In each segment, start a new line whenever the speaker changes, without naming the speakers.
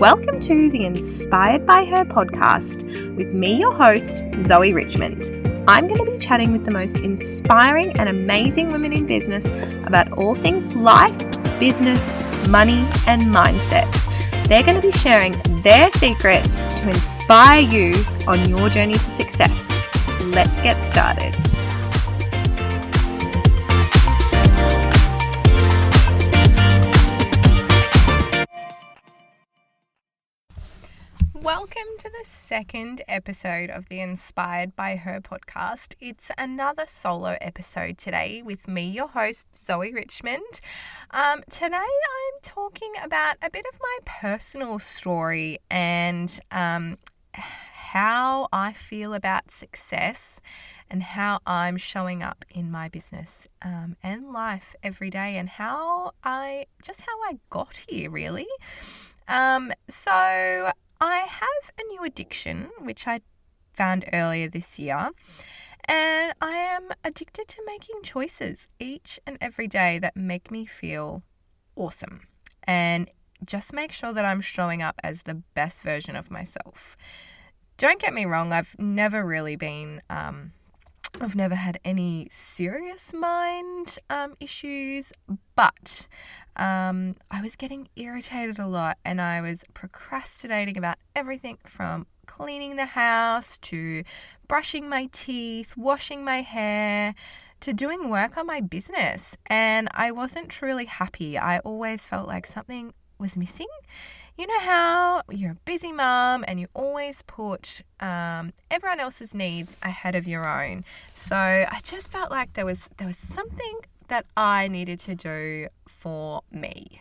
Welcome to the Inspired by Her podcast with me, your host, Zoe Richmond. I'm going to be chatting with the most inspiring and amazing women in business about all things life, business, money, and mindset. They're going to be sharing their secrets to inspire you on your journey to success. Let's get started. Welcome to the second episode of the Inspired by Her podcast. It's another solo episode today with me, your host, Zoe Richmond. Um, today I'm talking about a bit of my personal story and um, how I feel about success and how I'm showing up in my business um, and life every day and how I just how I got here really. Um, so I have a new addiction, which I found earlier this year, and I am addicted to making choices each and every day that make me feel awesome and just make sure that I'm showing up as the best version of myself. Don't get me wrong, I've never really been. Um, I've never had any serious mind um, issues, but um, I was getting irritated a lot and I was procrastinating about everything from cleaning the house to brushing my teeth, washing my hair, to doing work on my business. And I wasn't truly happy. I always felt like something was missing. You know how you're a busy mom and you always put um, everyone else's needs ahead of your own. So I just felt like there was there was something that I needed to do for me.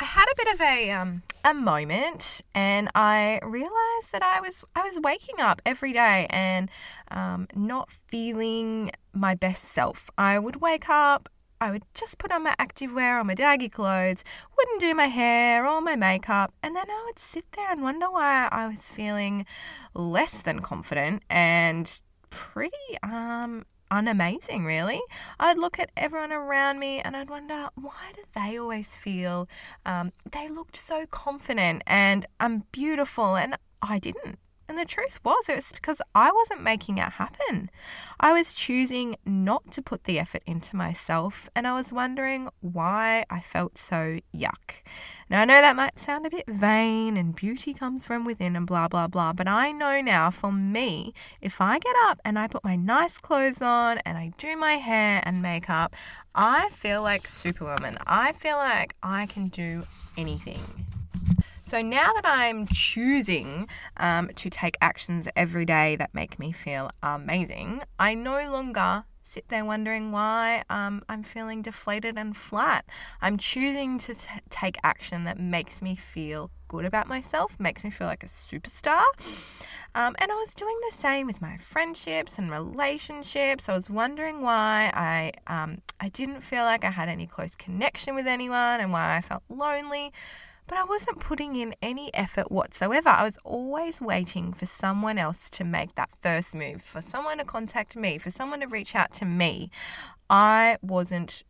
I had a bit of a um, a moment, and I realized that I was I was waking up every day and um, not feeling my best self. I would wake up. I would just put on my activewear or my daggy clothes, wouldn't do my hair or my makeup, and then I would sit there and wonder why I was feeling less than confident and pretty um unamazing, really. I'd look at everyone around me and I'd wonder why do they always feel um, they looked so confident and I'm beautiful and I didn't. And the truth was, it was because I wasn't making it happen. I was choosing not to put the effort into myself, and I was wondering why I felt so yuck. Now, I know that might sound a bit vain and beauty comes from within and blah, blah, blah, but I know now for me, if I get up and I put my nice clothes on and I do my hair and makeup, I feel like Superwoman. I feel like I can do anything. So now that I'm choosing um, to take actions every day that make me feel amazing, I no longer sit there wondering why um, I'm feeling deflated and flat. I'm choosing to t- take action that makes me feel good about myself, makes me feel like a superstar. Um, and I was doing the same with my friendships and relationships. I was wondering why I um, I didn't feel like I had any close connection with anyone and why I felt lonely but I wasn't putting in any effort whatsoever. I was always waiting for someone else to make that first move, for someone to contact me, for someone to reach out to me. I wasn't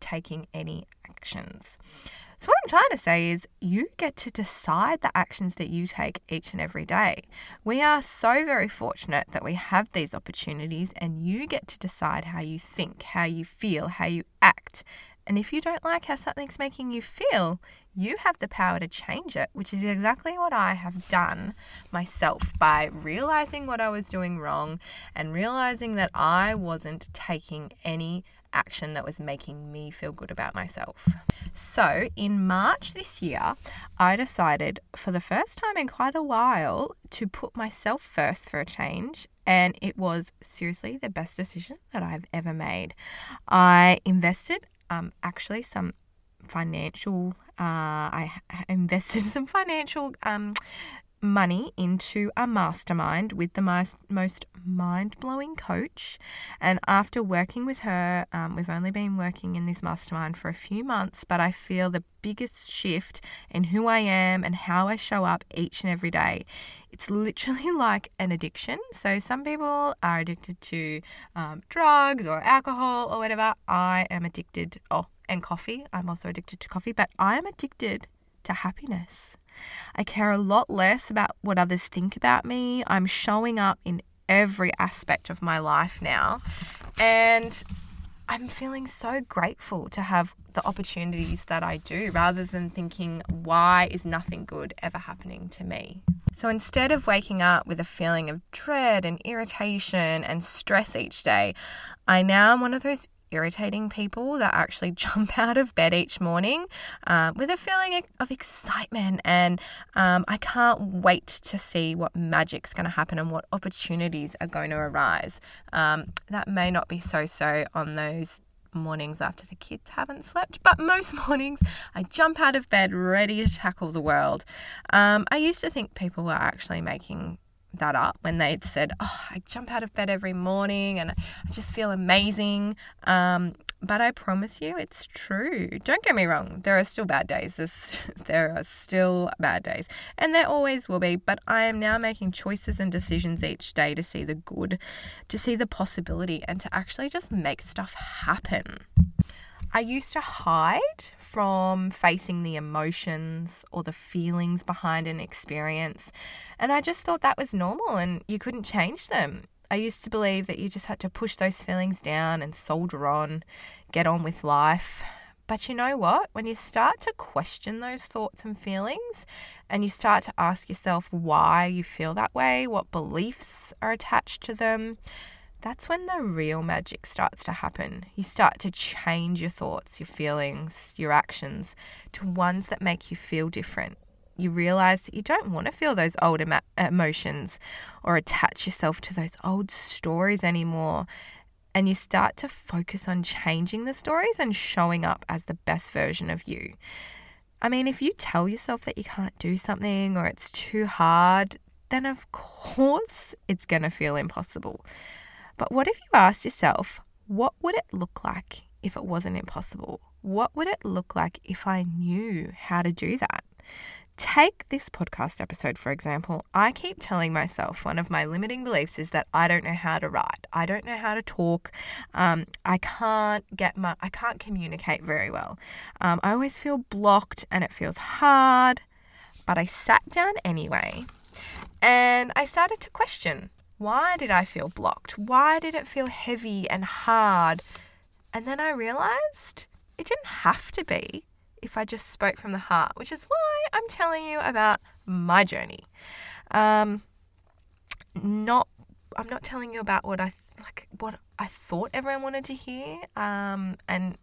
taking any actions. So, what I'm trying to say is, you get to decide the actions that you take each and every day. We are so very fortunate that we have these opportunities, and you get to decide how you think, how you feel, how you act. And if you don't like how something's making you feel, you have the power to change it, which is exactly what I have done myself by realizing what I was doing wrong and realizing that I wasn't taking any action that was making me feel good about myself. So, in March this year, I decided for the first time in quite a while to put myself first for a change. And it was seriously the best decision that I've ever made. I invested um, actually some financial uh, I invested some financial um, money into a mastermind with the most, most mind blowing coach. And after working with her, um, we've only been working in this mastermind for a few months, but I feel the biggest shift in who I am and how I show up each and every day. It's literally like an addiction. So, some people are addicted to um, drugs or alcohol or whatever. I am addicted. Oh, and coffee. I'm also addicted to coffee, but I am addicted to happiness. I care a lot less about what others think about me. I'm showing up in every aspect of my life now. And I'm feeling so grateful to have the opportunities that I do rather than thinking, why is nothing good ever happening to me? So instead of waking up with a feeling of dread and irritation and stress each day, I now am one of those irritating people that actually jump out of bed each morning uh, with a feeling of excitement and um, I can't wait to see what magic's going to happen and what opportunities are going to arise. Um, that may not be so so on those mornings after the kids haven't slept, but most mornings I jump out of bed ready to tackle the world. Um, I used to think people were actually making that up when they'd said, Oh, I jump out of bed every morning and I just feel amazing. Um, but I promise you, it's true. Don't get me wrong, there are still bad days. There's, there are still bad days, and there always will be. But I am now making choices and decisions each day to see the good, to see the possibility, and to actually just make stuff happen. I used to hide from facing the emotions or the feelings behind an experience, and I just thought that was normal and you couldn't change them. I used to believe that you just had to push those feelings down and soldier on, get on with life. But you know what? When you start to question those thoughts and feelings and you start to ask yourself why you feel that way, what beliefs are attached to them, that's when the real magic starts to happen. You start to change your thoughts, your feelings, your actions to ones that make you feel different. You realize that you don't want to feel those old emo- emotions or attach yourself to those old stories anymore. And you start to focus on changing the stories and showing up as the best version of you. I mean, if you tell yourself that you can't do something or it's too hard, then of course it's going to feel impossible. But what if you asked yourself, what would it look like if it wasn't impossible? What would it look like if I knew how to do that? Take this podcast episode, for example. I keep telling myself one of my limiting beliefs is that I don't know how to write. I don't know how to talk. Um, I can't get my, I can't communicate very well. Um, I always feel blocked and it feels hard. But I sat down anyway and I started to question why did I feel blocked? Why did it feel heavy and hard? And then I realized it didn't have to be if I just spoke from the heart, which is why I'm telling you about my journey. Um, not, I'm not telling you about what I like, what I thought everyone wanted to hear. Um, and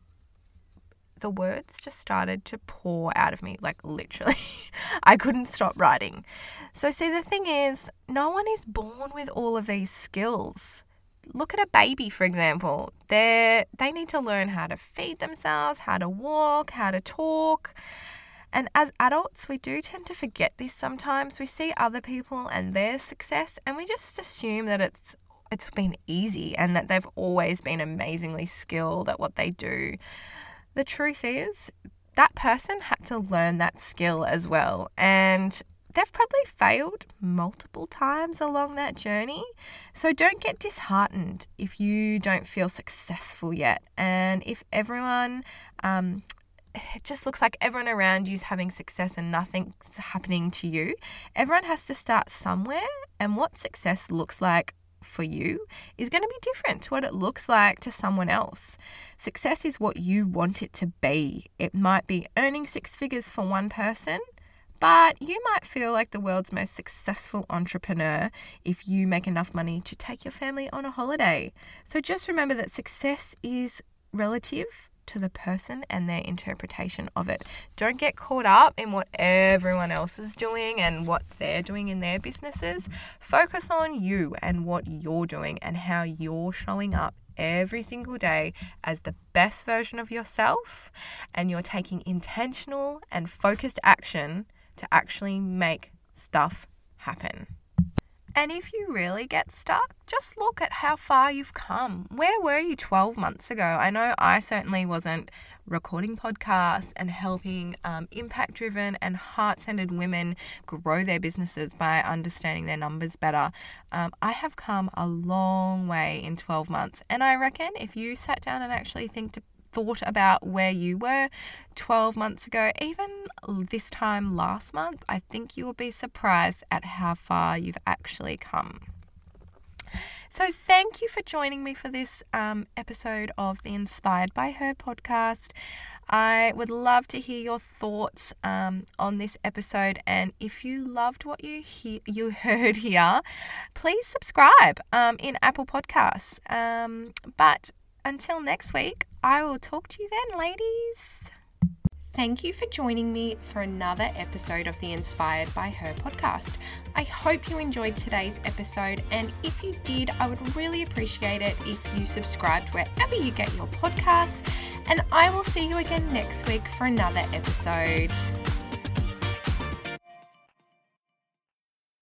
the words just started to pour out of me, like literally. I couldn't stop writing. So, see, the thing is, no one is born with all of these skills. Look at a baby, for example. They they need to learn how to feed themselves, how to walk, how to talk. And as adults, we do tend to forget this sometimes. We see other people and their success, and we just assume that it's it's been easy and that they've always been amazingly skilled at what they do. The truth is, that person had to learn that skill as well. And they've probably failed multiple times along that journey. So don't get disheartened if you don't feel successful yet. And if everyone, um, it just looks like everyone around you is having success and nothing's happening to you. Everyone has to start somewhere, and what success looks like for you is going to be different to what it looks like to someone else. Success is what you want it to be. It might be earning six figures for one person, but you might feel like the world's most successful entrepreneur if you make enough money to take your family on a holiday. So just remember that success is relative to the person and their interpretation of it. Don't get caught up in what everyone else is doing and what they're doing in their businesses. Focus on you and what you're doing and how you're showing up every single day as the best version of yourself and you're taking intentional and focused action to actually make stuff happen. And if you really get stuck, just look at how far you've come. Where were you 12 months ago? I know I certainly wasn't recording podcasts and helping um, impact driven and heart centered women grow their businesses by understanding their numbers better. Um, I have come a long way in 12 months. And I reckon if you sat down and actually think to thought about where you were 12 months ago, even this time last month, I think you will be surprised at how far you've actually come. So, thank you for joining me for this um, episode of the Inspired by Her podcast. I would love to hear your thoughts um, on this episode, and if you loved what you he- you heard here, please subscribe um, in Apple Podcasts. Um, but until next week, I will talk to you then, ladies. Thank you for joining me for another episode of the Inspired by Her podcast. I hope you enjoyed today's episode, and if you did, I would really appreciate it if you subscribed wherever you get your podcasts. And I will see you again next week for another episode.